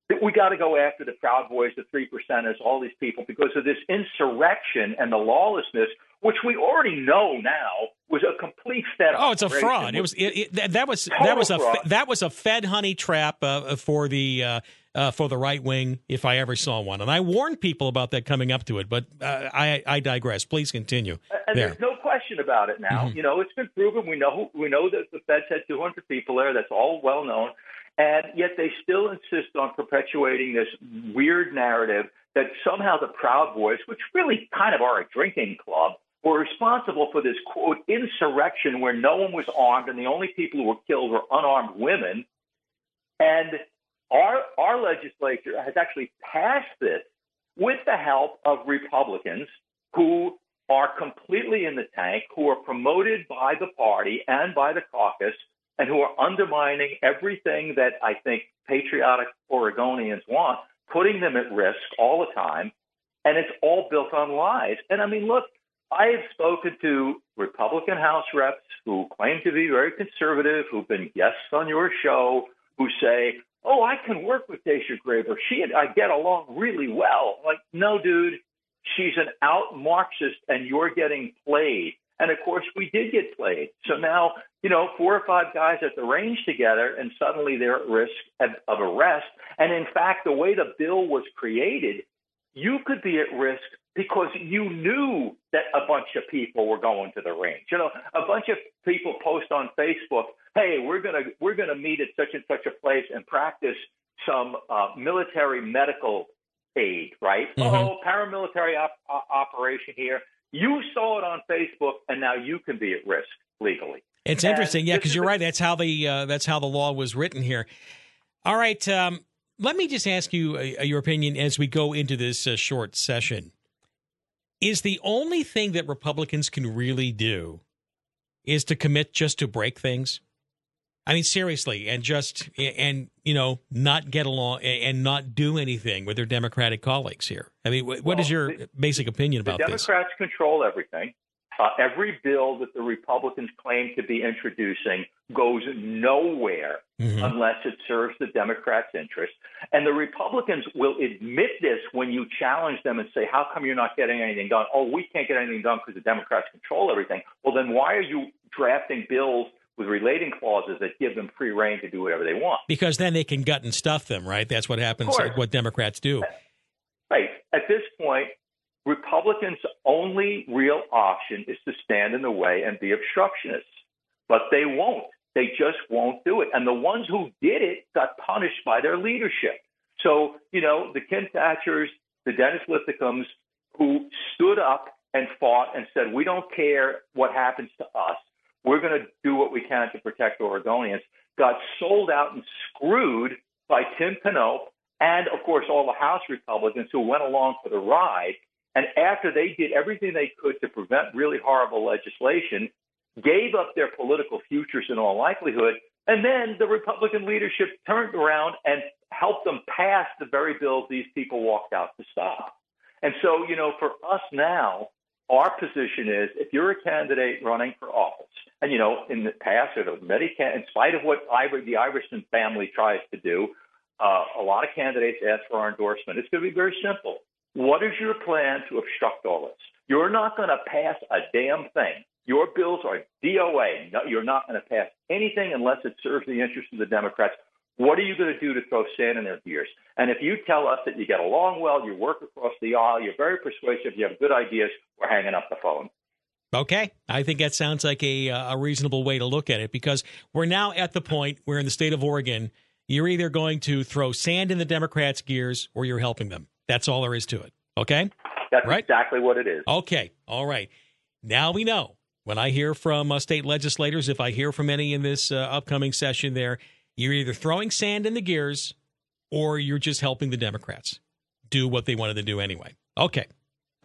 that we got to go after the Proud Boys, the three percenters, all these people because of this insurrection and the lawlessness, which we already know now was a complete fed. Oh, it's a fraud. It was it, it, that was that was a fraud. that was a Fed honey trap uh, for the. Uh, uh, for the right wing, if I ever saw one, and I warned people about that coming up to it. But uh, I, I digress. Please continue. And there. there's no question about it now. Mm-hmm. You know, it's been proven. We know we know that the Feds had 200 people there. That's all well known. And yet they still insist on perpetuating this weird narrative that somehow the Proud Boys, which really kind of are a drinking club, were responsible for this quote insurrection where no one was armed and the only people who were killed were unarmed women. And our our legislature has actually passed this with the help of Republicans who are completely in the tank, who are promoted by the party and by the caucus and who are undermining everything that I think patriotic Oregonians want, putting them at risk all the time. And it's all built on lies. And I mean, look, I have spoken to Republican House reps who claim to be very conservative, who've been guests on your show, who say, Oh, I can work with Dacia Grayber. She and I get along really well. Like, no, dude, she's an out Marxist and you're getting played. And of course, we did get played. So now, you know, four or five guys at the range together, and suddenly they're at risk of arrest. And in fact, the way the bill was created, you could be at risk because you knew that a bunch of people were going to the range. You know, a bunch of people post on Facebook, "Hey, we're gonna we're gonna meet at such and such a place and practice some uh, military medical aid." Right? Mm-hmm. Oh, paramilitary op- operation here. You saw it on Facebook, and now you can be at risk legally. It's and interesting, yeah, because you're right. That's how the uh, that's how the law was written here. All right, um, let me just ask you uh, your opinion as we go into this uh, short session. Is the only thing that Republicans can really do is to commit just to break things? I mean, seriously, and just and you know not get along and not do anything with their Democratic colleagues here. I mean, what well, is your the, basic opinion about the Democrats this? control everything. Uh, every bill that the Republicans claim to be introducing goes nowhere mm-hmm. unless it serves the Democrats' interest. And the Republicans will admit this when you challenge them and say, How come you're not getting anything done? Oh, we can't get anything done because the Democrats control everything. Well, then why are you drafting bills with relating clauses that give them free reign to do whatever they want. Because then they can gut and stuff them, right? That's what happens, what Democrats do. Right. At this point, Republicans' only real option is to stand in the way and be obstructionists. But they won't. They just won't do it. And the ones who did it got punished by their leadership. So, you know, the Kim Thatchers, the Dennis Linthicums, who stood up and fought and said, we don't care what happens to us we're going to do what we can to protect Oregonians, got sold out and screwed by Tim Knopp and, of course, all the House Republicans who went along for the ride. And after they did everything they could to prevent really horrible legislation, gave up their political futures in all likelihood, and then the Republican leadership turned around and helped them pass the very bills these people walked out to stop. And so, you know, for us now, our position is if you're a candidate running for office, and you know, in the past, many in spite of what the Iverson family tries to do, uh, a lot of candidates ask for our endorsement. It's going to be very simple. What is your plan to obstruct all this? You're not going to pass a damn thing. Your bills are DOA. No, you're not going to pass anything unless it serves the interests of the Democrats. What are you going to do to throw sand in their gears? And if you tell us that you get along well, you work across the aisle, you're very persuasive, you have good ideas, we're hanging up the phone. Okay, I think that sounds like a a reasonable way to look at it because we're now at the point where in the state of Oregon, you're either going to throw sand in the Democrats' gears or you're helping them. That's all there is to it. Okay, that's right? exactly what it is. Okay, all right. Now we know. When I hear from uh, state legislators, if I hear from any in this uh, upcoming session, there you're either throwing sand in the gears or you're just helping the Democrats do what they wanted to do anyway. Okay.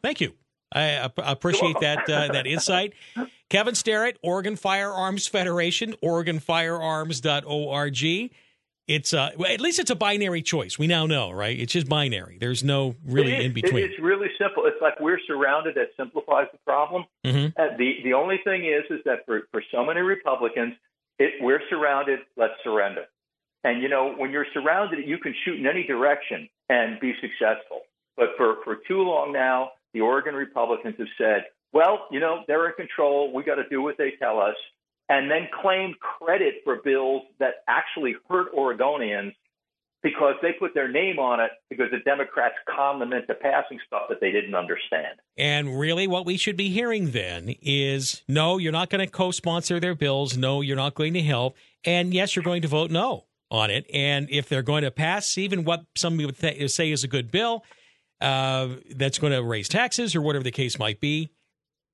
Thank you. I appreciate that uh, that insight. Kevin Starrett, Oregon Firearms Federation, OregonFirearms.org. it's uh, well, at least it's a binary choice. We now know, right? It's just binary. There's no really in between. It's really simple. It's like we're surrounded. That simplifies the problem. Mm-hmm. Uh, the the only thing is, is that for for so many Republicans, it, we're surrounded. Let's surrender. And you know, when you're surrounded, you can shoot in any direction and be successful. But for for too long now, the Oregon Republicans have said, well, you know, they're in control. We got to do what they tell us and then claim credit for bills that actually hurt Oregonians because they put their name on it because the Democrats conned them into passing stuff that they didn't understand. And really, what we should be hearing then is no, you're not going to co sponsor their bills. No, you're not going to help. And yes, you're going to vote no on it. And if they're going to pass even what some would th- say is a good bill uh, that's going to raise taxes or whatever the case might be,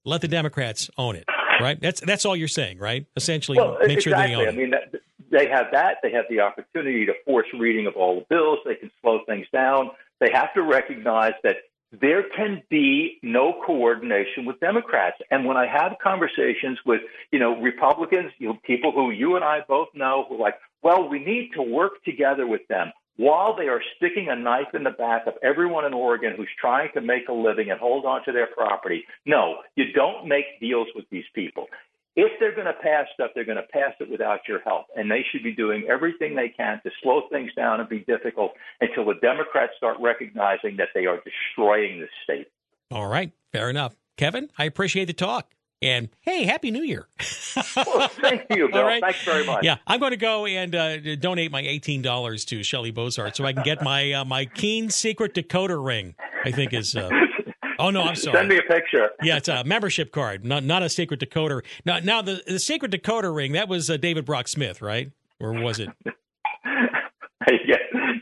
let the Democrats own it right? That's that's all you're saying, right? Essentially, well, make exactly. sure they own. I mean, that, they have that. They have the opportunity to force reading of all the bills. They can slow things down. They have to recognize that there can be no coordination with Democrats. And when I have conversations with, you know, Republicans, you know, people who you and I both know who are like, well, we need to work together with them while they are sticking a knife in the back of everyone in Oregon who's trying to make a living and hold on to their property. No, you don't make deals with these people. If they're going to pass stuff, they're going to pass it without your help. And they should be doing everything they can to slow things down and be difficult until the Democrats start recognizing that they are destroying the state. All right. Fair enough. Kevin, I appreciate the talk. And hey, happy New Year! well, thank you, Bill. Right. Thanks very much. Yeah, I'm going to go and uh, donate my eighteen dollars to Shelly Boshart so I can get my uh, my Keen Secret Decoder ring. I think is. Uh, oh no, I'm sorry. Send me a picture. Yeah, it's a membership card, not not a secret decoder. Now, now the the secret decoder ring that was uh, David Brock Smith, right? Or was it? yeah,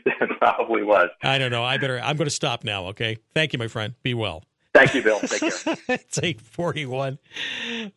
it probably was. I don't know. I better. I'm going to stop now. Okay. Thank you, my friend. Be well. Thank you, Bill. Take care. it's 841.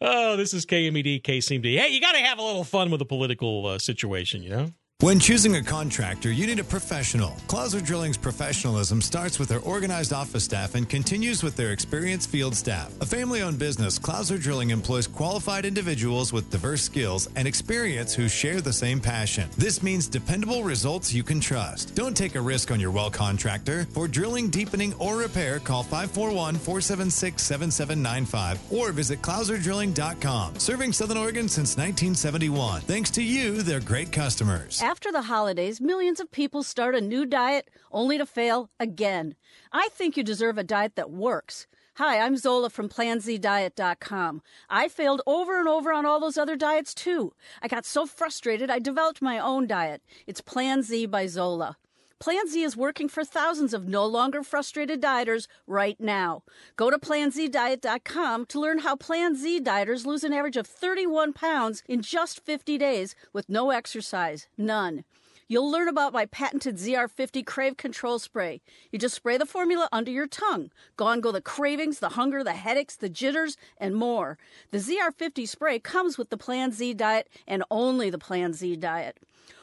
Oh, this is KMED, KCMD. Hey, you got to have a little fun with the political uh, situation, you know? When choosing a contractor, you need a professional. Clouser Drilling's professionalism starts with their organized office staff and continues with their experienced field staff. A family owned business, Clouser Drilling employs qualified individuals with diverse skills and experience who share the same passion. This means dependable results you can trust. Don't take a risk on your well contractor. For drilling, deepening, or repair, call 541 476 7795 or visit clouserdrilling.com. Serving Southern Oregon since 1971. Thanks to you, they're great customers. After the holidays, millions of people start a new diet only to fail again. I think you deserve a diet that works. Hi, I'm Zola from PlanZDiet.com. I failed over and over on all those other diets too. I got so frustrated I developed my own diet. It's Plan Z by Zola. Plan Z is working for thousands of no longer frustrated dieters right now. Go to planzdiet.com to learn how Plan Z dieters lose an average of 31 pounds in just 50 days with no exercise, none. You'll learn about my patented ZR50 Crave Control Spray. You just spray the formula under your tongue. Gone go the cravings, the hunger, the headaches, the jitters, and more. The ZR50 spray comes with the Plan Z diet and only the Plan Z diet.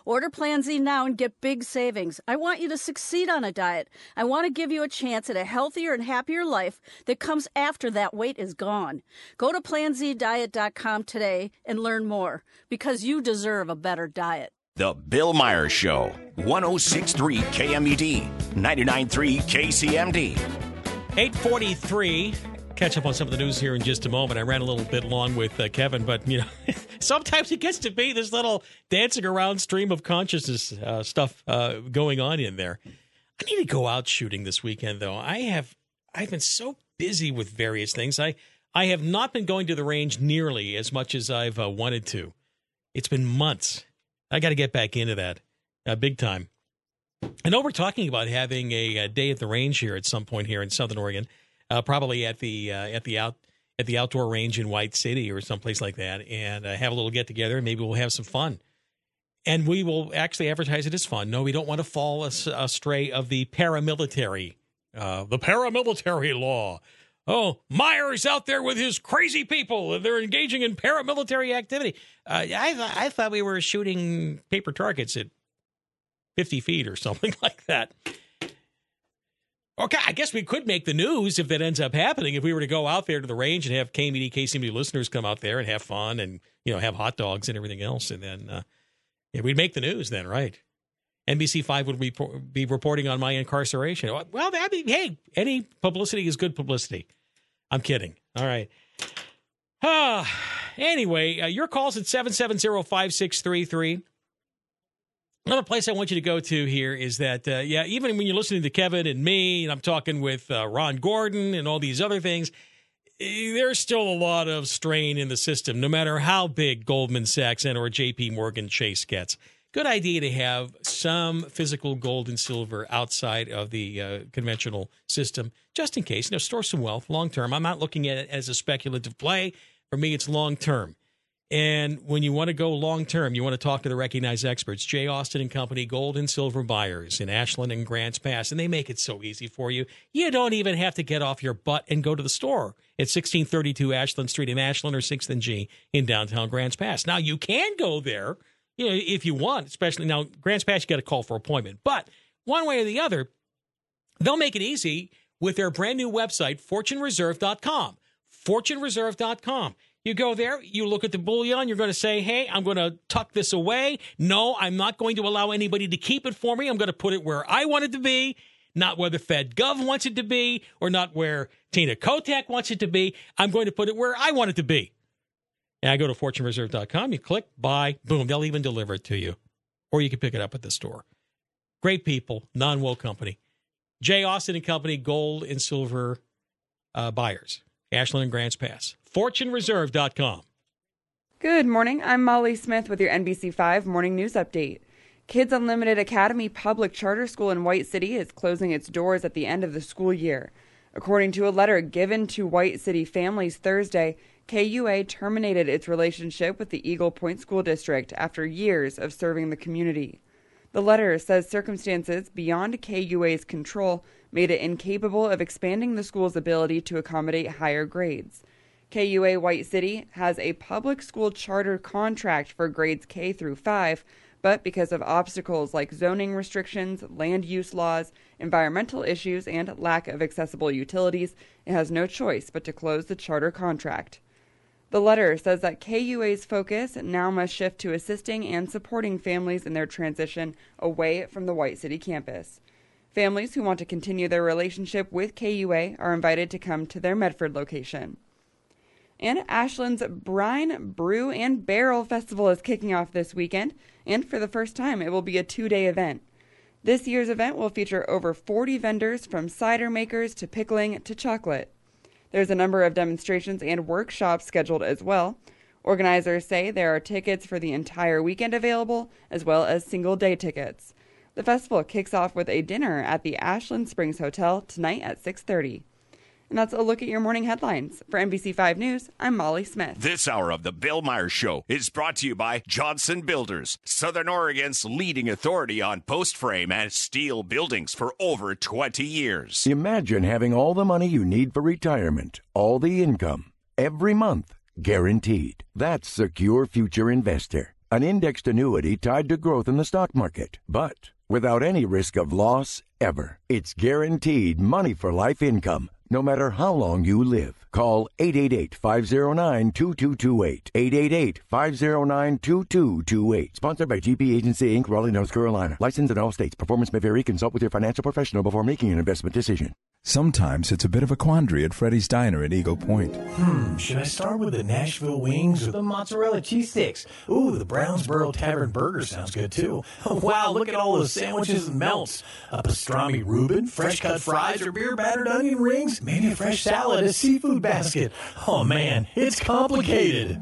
Order Plan Z now and get big savings. I want you to succeed on a diet. I want to give you a chance at a healthier and happier life that comes after that weight is gone. Go to planzdiet.com today and learn more because you deserve a better diet. The Bill Myers Show, 1063 KMED, 993 KCMD. 843 catch up on some of the news here in just a moment. I ran a little bit long with uh, Kevin, but you know, sometimes it gets to be this little dancing around stream of consciousness uh, stuff uh, going on in there. I need to go out shooting this weekend, though. I have I've been so busy with various things. I I have not been going to the range nearly as much as I've uh, wanted to. It's been months. I got to get back into that uh, big time. I know we're talking about having a, a day at the range here at some point here in Southern Oregon uh, probably at the uh, at the out at the outdoor range in White City or someplace like that, and uh, have a little get together. Maybe we'll have some fun, and we will actually advertise it as fun. No, we don't want to fall astray of the paramilitary, uh, the paramilitary law. Oh, Myers out there with his crazy people. They're engaging in paramilitary activity. Uh, I, th- I thought we were shooting paper targets at 50 feet or something like that. Okay, I guess we could make the news if that ends up happening. If we were to go out there to the range and have KMED, KCMD listeners come out there and have fun and you know have hot dogs and everything else, and then uh, yeah, we'd make the news then, right? NBC5 would report, be reporting on my incarceration. Well, that'd be, hey, any publicity is good publicity. I'm kidding. All right. Uh, anyway, uh, your calls at 770 5633. Another place I want you to go to here is that, uh, yeah, even when you're listening to Kevin and me, and I'm talking with uh, Ron Gordon and all these other things, eh, there's still a lot of strain in the system, no matter how big Goldman Sachs and or JP Morgan Chase gets. Good idea to have some physical gold and silver outside of the uh, conventional system, just in case. You know, store some wealth long term. I'm not looking at it as a speculative play. For me, it's long term. And when you want to go long term, you want to talk to the recognized experts, Jay Austin and Company, gold and silver buyers in Ashland and Grants Pass, and they make it so easy for you. You don't even have to get off your butt and go to the store at 1632 Ashland Street in Ashland or 6th and G in downtown Grants Pass. Now you can go there, you know, if you want, especially now Grants Pass, you got to call for appointment. But one way or the other, they'll make it easy with their brand new website, fortunereserve.com. Fortunereserve.com. You go there, you look at the bullion, you're going to say, hey, I'm going to tuck this away. No, I'm not going to allow anybody to keep it for me. I'm going to put it where I want it to be, not where the Fed Gov wants it to be, or not where Tina Kotek wants it to be. I'm going to put it where I want it to be. And I go to fortunereserve.com, you click, buy, boom, they'll even deliver it to you. Or you can pick it up at the store. Great people, non woke company. Jay Austin and Company, gold and silver uh, buyers. Ashland and Grants Pass. FortuneReserve.com. Good morning. I'm Molly Smith with your NBC5 Morning News Update. Kids Unlimited Academy Public Charter School in White City is closing its doors at the end of the school year. According to a letter given to White City families Thursday, KUA terminated its relationship with the Eagle Point School District after years of serving the community. The letter says circumstances beyond KUA's control made it incapable of expanding the school's ability to accommodate higher grades. KUA White City has a public school charter contract for grades K through 5, but because of obstacles like zoning restrictions, land use laws, environmental issues, and lack of accessible utilities, it has no choice but to close the charter contract. The letter says that KUA's focus now must shift to assisting and supporting families in their transition away from the White City campus. Families who want to continue their relationship with KUA are invited to come to their Medford location. And Ashland's Brine, Brew, and Barrel Festival is kicking off this weekend, and for the first time, it will be a two day event. This year's event will feature over 40 vendors from cider makers to pickling to chocolate. There's a number of demonstrations and workshops scheduled as well. Organizers say there are tickets for the entire weekend available, as well as single day tickets. The festival kicks off with a dinner at the Ashland Springs Hotel tonight at 6:30. And that's a look at your morning headlines. For NBC5 News, I'm Molly Smith. This hour of the Bill Myers Show is brought to you by Johnson Builders, Southern Oregon's leading authority on post frame and steel buildings for over 20 years. Imagine having all the money you need for retirement, all the income, every month, guaranteed. That's Secure Future Investor, an indexed annuity tied to growth in the stock market, but without any risk of loss ever. It's guaranteed money for life income no matter how long you live. Call 888-509-2228. 888-509-2228. Sponsored by GP Agency Inc., Raleigh, North Carolina. Licensed in all states. Performance may vary. Consult with your financial professional before making an investment decision. Sometimes it's a bit of a quandary at Freddy's Diner at Eagle Point. Hmm, should I start with the Nashville wings or the mozzarella cheese sticks? Ooh, the Brownsboro Tavern burger sounds good too. wow, look at all those sandwiches and melts. A pastrami Reuben, fresh cut fries, or beer battered onion rings? Maybe a fresh salad, a seafood basket. Oh man, it's complicated.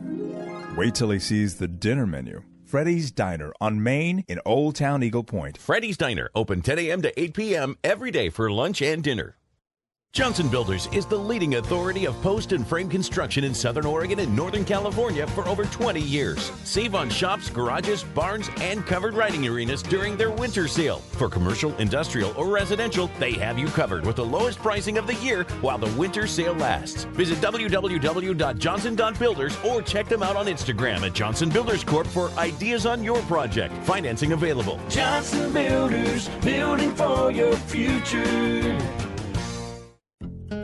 Wait till he sees the dinner menu. Freddy's Diner on Main in Old Town Eagle Point. Freddy's Diner, open 10 a.m. to 8 p.m. every day for lunch and dinner. Johnson Builders is the leading authority of post and frame construction in Southern Oregon and Northern California for over 20 years. Save on shops, garages, barns, and covered riding arenas during their winter sale. For commercial, industrial, or residential, they have you covered with the lowest pricing of the year while the winter sale lasts. Visit www.johnson.builders or check them out on Instagram at Johnson Builders Corp for ideas on your project. Financing available. Johnson Builders, building for your future.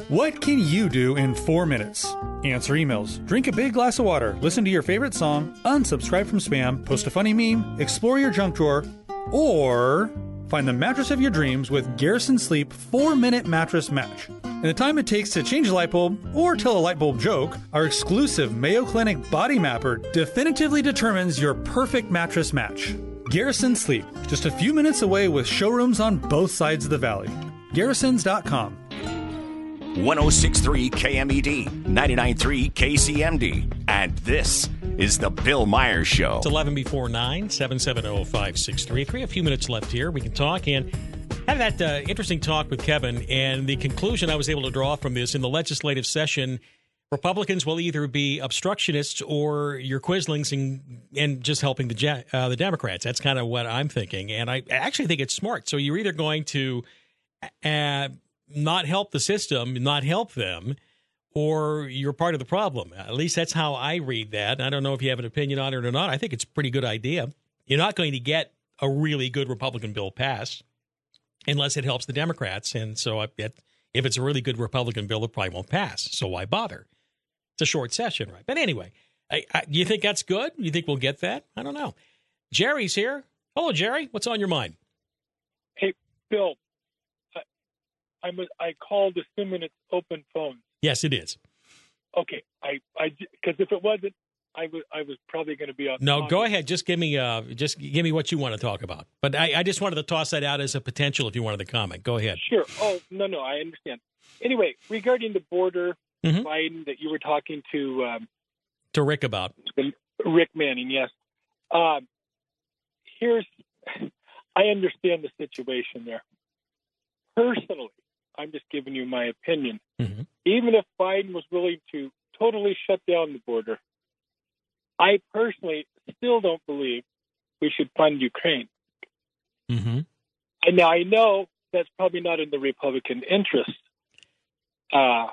What can you do in four minutes? Answer emails, drink a big glass of water, listen to your favorite song, unsubscribe from spam, post a funny meme, explore your junk drawer, Or find the mattress of your dreams with Garrison Sleep 4 Minute Mattress Match. In the time it takes to change a light bulb or tell a light bulb joke, our exclusive Mayo Clinic Body Mapper definitively determines your perfect mattress match. Garrison Sleep, just a few minutes away with showrooms on both sides of the valley. Garrisons.com. 1063 KMED, 993 KCMD, and this is the Bill Myers Show. It's 11 before 9, 770 5633. A few minutes left here. We can talk and had that uh, interesting talk with Kevin. And the conclusion I was able to draw from this in the legislative session Republicans will either be obstructionists or your Quislings and, and just helping the uh, the Democrats. That's kind of what I'm thinking, and I actually think it's smart. So you're either going to uh, not help the system, not help them, or you're part of the problem. At least that's how I read that. I don't know if you have an opinion on it or not. I think it's a pretty good idea. You're not going to get a really good Republican bill passed unless it helps the Democrats. And so if it's a really good Republican bill, it probably won't pass. So why bother? It's a short session, right? But anyway, you think that's good? You think we'll get that? I don't know. Jerry's here. Hello, Jerry. What's on your mind? Hey, Bill. I, I'm a, I called assuming it's open phone. Yes, it is. Okay, I I because if it wasn't, I was I was probably going to be on. No, go ahead. Just give me uh just give me what you want to talk about. But I, I just wanted to toss that out as a potential if you wanted to comment. Go ahead. Sure. Oh no no I understand. Anyway, regarding the border Mhm. Biden that you were talking to um, To Rick about. Rick Manning, yes. Um, here's, I understand the situation there. Personally, I'm just giving you my opinion. Mhm. Even if Biden was willing to totally shut down the border, I personally still don't believe we should fund Ukraine. Mm-hmm. And now I know that's probably not in the Republican interest. Uh,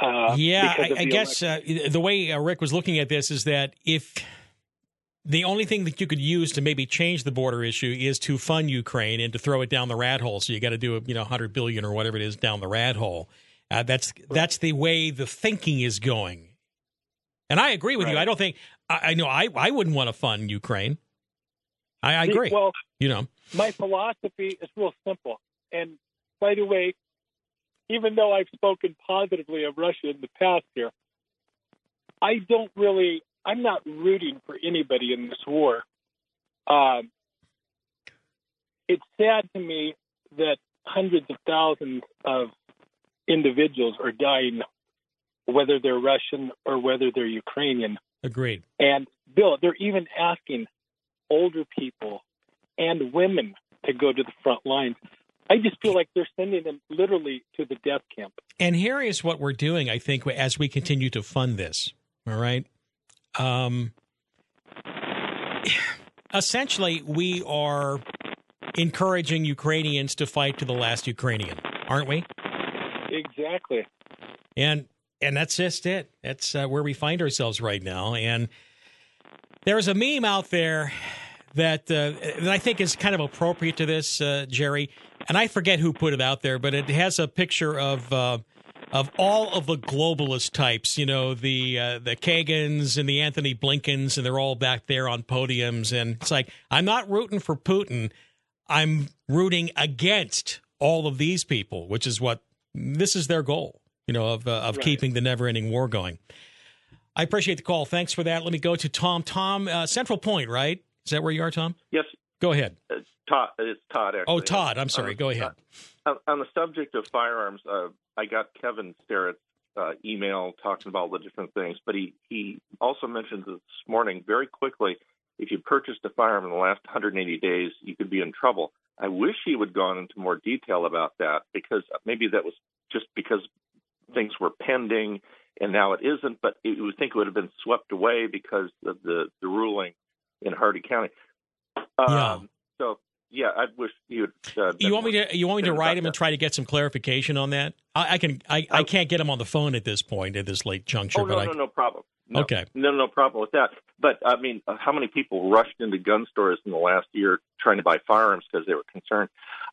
uh, yeah, I, I guess uh, the way uh, Rick was looking at this is that if the only thing that you could use to maybe change the border issue is to fund Ukraine and to throw it down the rat hole, so you got to do you know 100 billion or whatever it is down the rat hole. Uh, that's that's the way the thinking is going, and I agree with you. I don't think I, I know I I wouldn't want to fund Ukraine. I, I agree. Well, you know, my philosophy is real simple. And by the way, even though I've spoken positively of Russia in the past here, I don't really, I'm not rooting for anybody in this war. Um, it's sad to me that hundreds of thousands of individuals are dying, whether they're Russian or whether they're Ukrainian. agreed. And Bill, they're even asking older people and women to go to the front lines. I just feel like they're sending them literally to the death camp. And here is what we're doing, I think, as we continue to fund this. All right. Um, essentially, we are encouraging Ukrainians to fight to the last Ukrainian, aren't we? Exactly. And and that's just it. That's uh, where we find ourselves right now. And there's a meme out there that uh, that I think is kind of appropriate to this, uh, Jerry. And I forget who put it out there, but it has a picture of uh, of all of the globalist types. You know, the uh, the Kagans and the Anthony Blinkens, and they're all back there on podiums. And it's like I'm not rooting for Putin. I'm rooting against all of these people, which is what this is their goal. You know, of uh, of Right. keeping the never-ending war going. I appreciate the call. Thanks for that. Let me go to Tom. Tom, uh, Central Point, right? Is that where you are, Tom? Yes, Go ahead. uh, Todd. It's Todd. Actually. Oh, Todd. I'm sorry. Uh, Go ahead. On, on the subject of firearms, uh, I got Kevin Starrett's uh, email talking about all the different things, but he he also mentioned this morning very quickly. If you purchased a firearm in the last 180 days, you could be in trouble. I wish he would gone into more detail about that because maybe that was just because things were pending and now it isn't. But you would think it would have been swept away because of the the ruling in Harney County. Yeah. Um, so yeah, I wish you would. Uh, You want me to you want me to write him and try to get some clarification on that? I, I can I, I can't get him on the phone at this point at this late juncture. Oh no, I, no, no problem. No, Okay. no, no problem with that. But I mean, uh, how many people rushed into gun stores in the last year trying to buy firearms because they were concerned?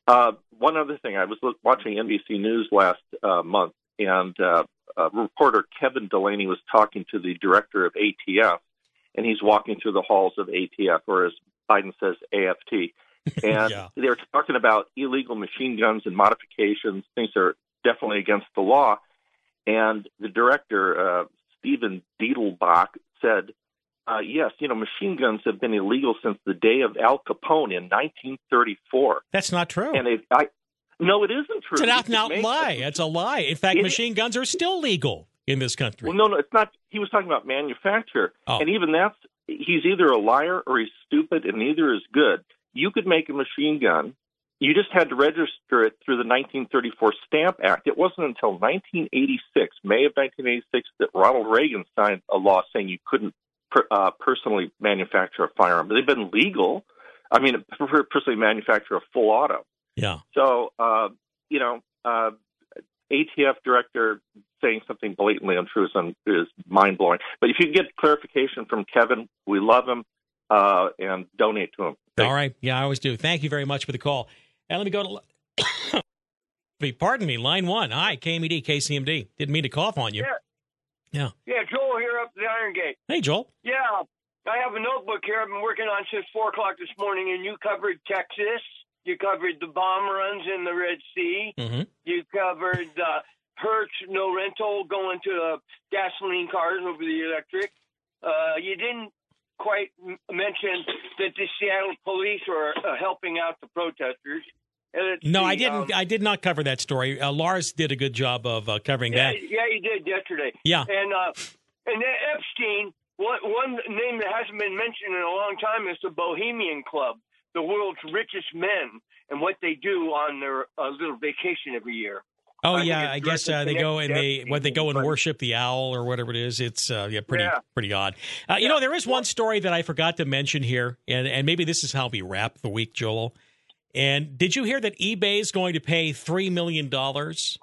Uh, one other thing, I was watching NBC News last uh, month, and uh, uh, reporter Kevin Delaney was talking to the director of ATF, and he's walking through the halls of ATF, or as Biden says AFT. And Yeah. they're talking about illegal machine guns and modifications, things that are definitely against the law. And the director, uh, Stephen Dettelbach, said, uh, yes, you know, machine guns have been illegal since the day of Al Capone in 1934. That's not true. And it, I, no, it isn't true. It's an out and out lie. It's a lie. In fact, It- machine guns are still legal in this country. Well, no, no, it's not. He was talking about manufacture, Oh. and even that's he's either a liar or he's stupid, and neither is good. You could make a machine gun. You just had to register it through the 1934 Stamp Act. It wasn't until 1986, May of 1986, that Ronald Reagan signed a law saying you couldn't per, uh, personally manufacture a firearm. They've been legal. I mean, per- personally manufacture a full auto. Yeah. So, uh, you know, uh, ATF director saying something blatantly untrue is, un- is mind blowing. But if you can get clarification from Kevin, we love him uh, and donate to him. All right. Yeah, I always do. Thank you very much for the call. And let me go to. Pardon me, line one. Hi, KMED, KCMD. Didn't mean to cough on you. Yeah. Yeah, yeah Joel here up at the Iron Gate. Hey, Joel. Yeah, I have a notebook here I've been working on since 4 o'clock this morning, and you covered Texas. You covered the bomb runs in the Red Sea. Mm-hmm. You covered uh, Hertz no rental going to uh, gasoline cars over the electric. Uh, you didn't quite mention that the Seattle police are uh, helping out the protesters. No, I didn't. um, I did not cover that story. Uh, Lars did a good job of uh, covering yeah, that. yeah, he did yesterday. Yeah. And uh, and Epstein, one one name that hasn't been mentioned in a long time is the Bohemian Club, the world's richest men, and what they do on their uh, little vacation every year. Oh I yeah, I guess uh, they go and they what they go and worship the owl or whatever it is. It's uh, yeah, pretty Yeah. pretty odd. Uh, You know, there is one story that I forgot to mention here, and and maybe this is how we wrap the week, Joel. And did you hear that eBay is going to pay three million dollars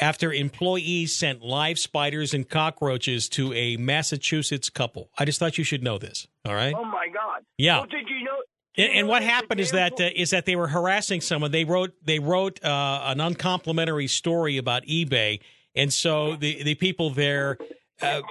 after employees sent live spiders and cockroaches to a Massachusetts couple? I just thought you should know this. All right. Oh my God! Yeah. Well, did you know? And, and what happened is that uh, is that they were harassing someone. They wrote they wrote uh, an uncomplimentary story about eBay, and so the the people there uh,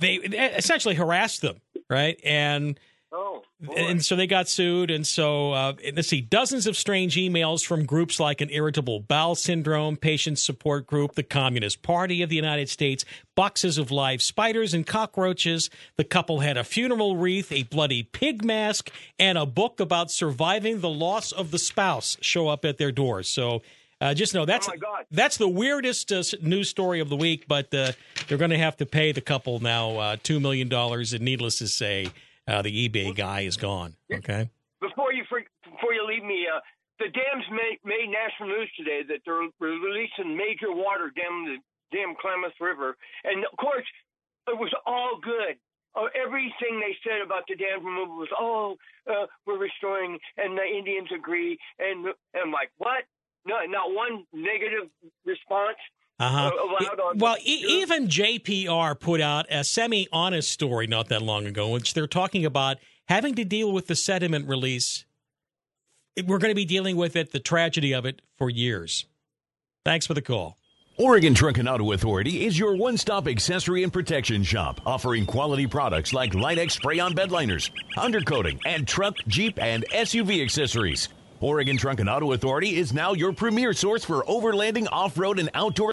they essentially harassed them, right? And Oh, and so they got sued. And so uh, and let's see, dozens of strange emails from groups like an irritable bowel syndrome patient support group, the Communist Party of the United States, boxes of live spiders and cockroaches. The couple had a funeral wreath, a bloody pig mask, and a book about surviving the loss of the spouse show up at their doors. So. Uh, just know that's that's the weirdest uh, news story of the week, but uh, they're going to have to pay the couple now uh, two million dollars, and needless to say, uh, the eBay guy is gone. Okay. Before you before you leave me, uh, the dams made, made national news today that they're releasing major water down the damn Klamath River, and of course, it was all good. Uh, everything they said about the dam removal was, oh, uh, we're restoring, and the Indians agree, and, and I'm like, what? No, not one negative response. Uh-huh. uh, on Well, e- even JPR put out a semi-honest story not that long ago, which they're talking about having to deal with the sediment release. We're going to be dealing with it, the tragedy of it, for years. Thanks for the call. Oregon Truck and Auto Authority is your one stop accessory and protection shop, offering quality products like LINE-X spray on bed liners, undercoating, and truck, Jeep, and SUV accessories. Oregon Truck and Auto Authority is now your premier source for overlanding, off road, and outdoor.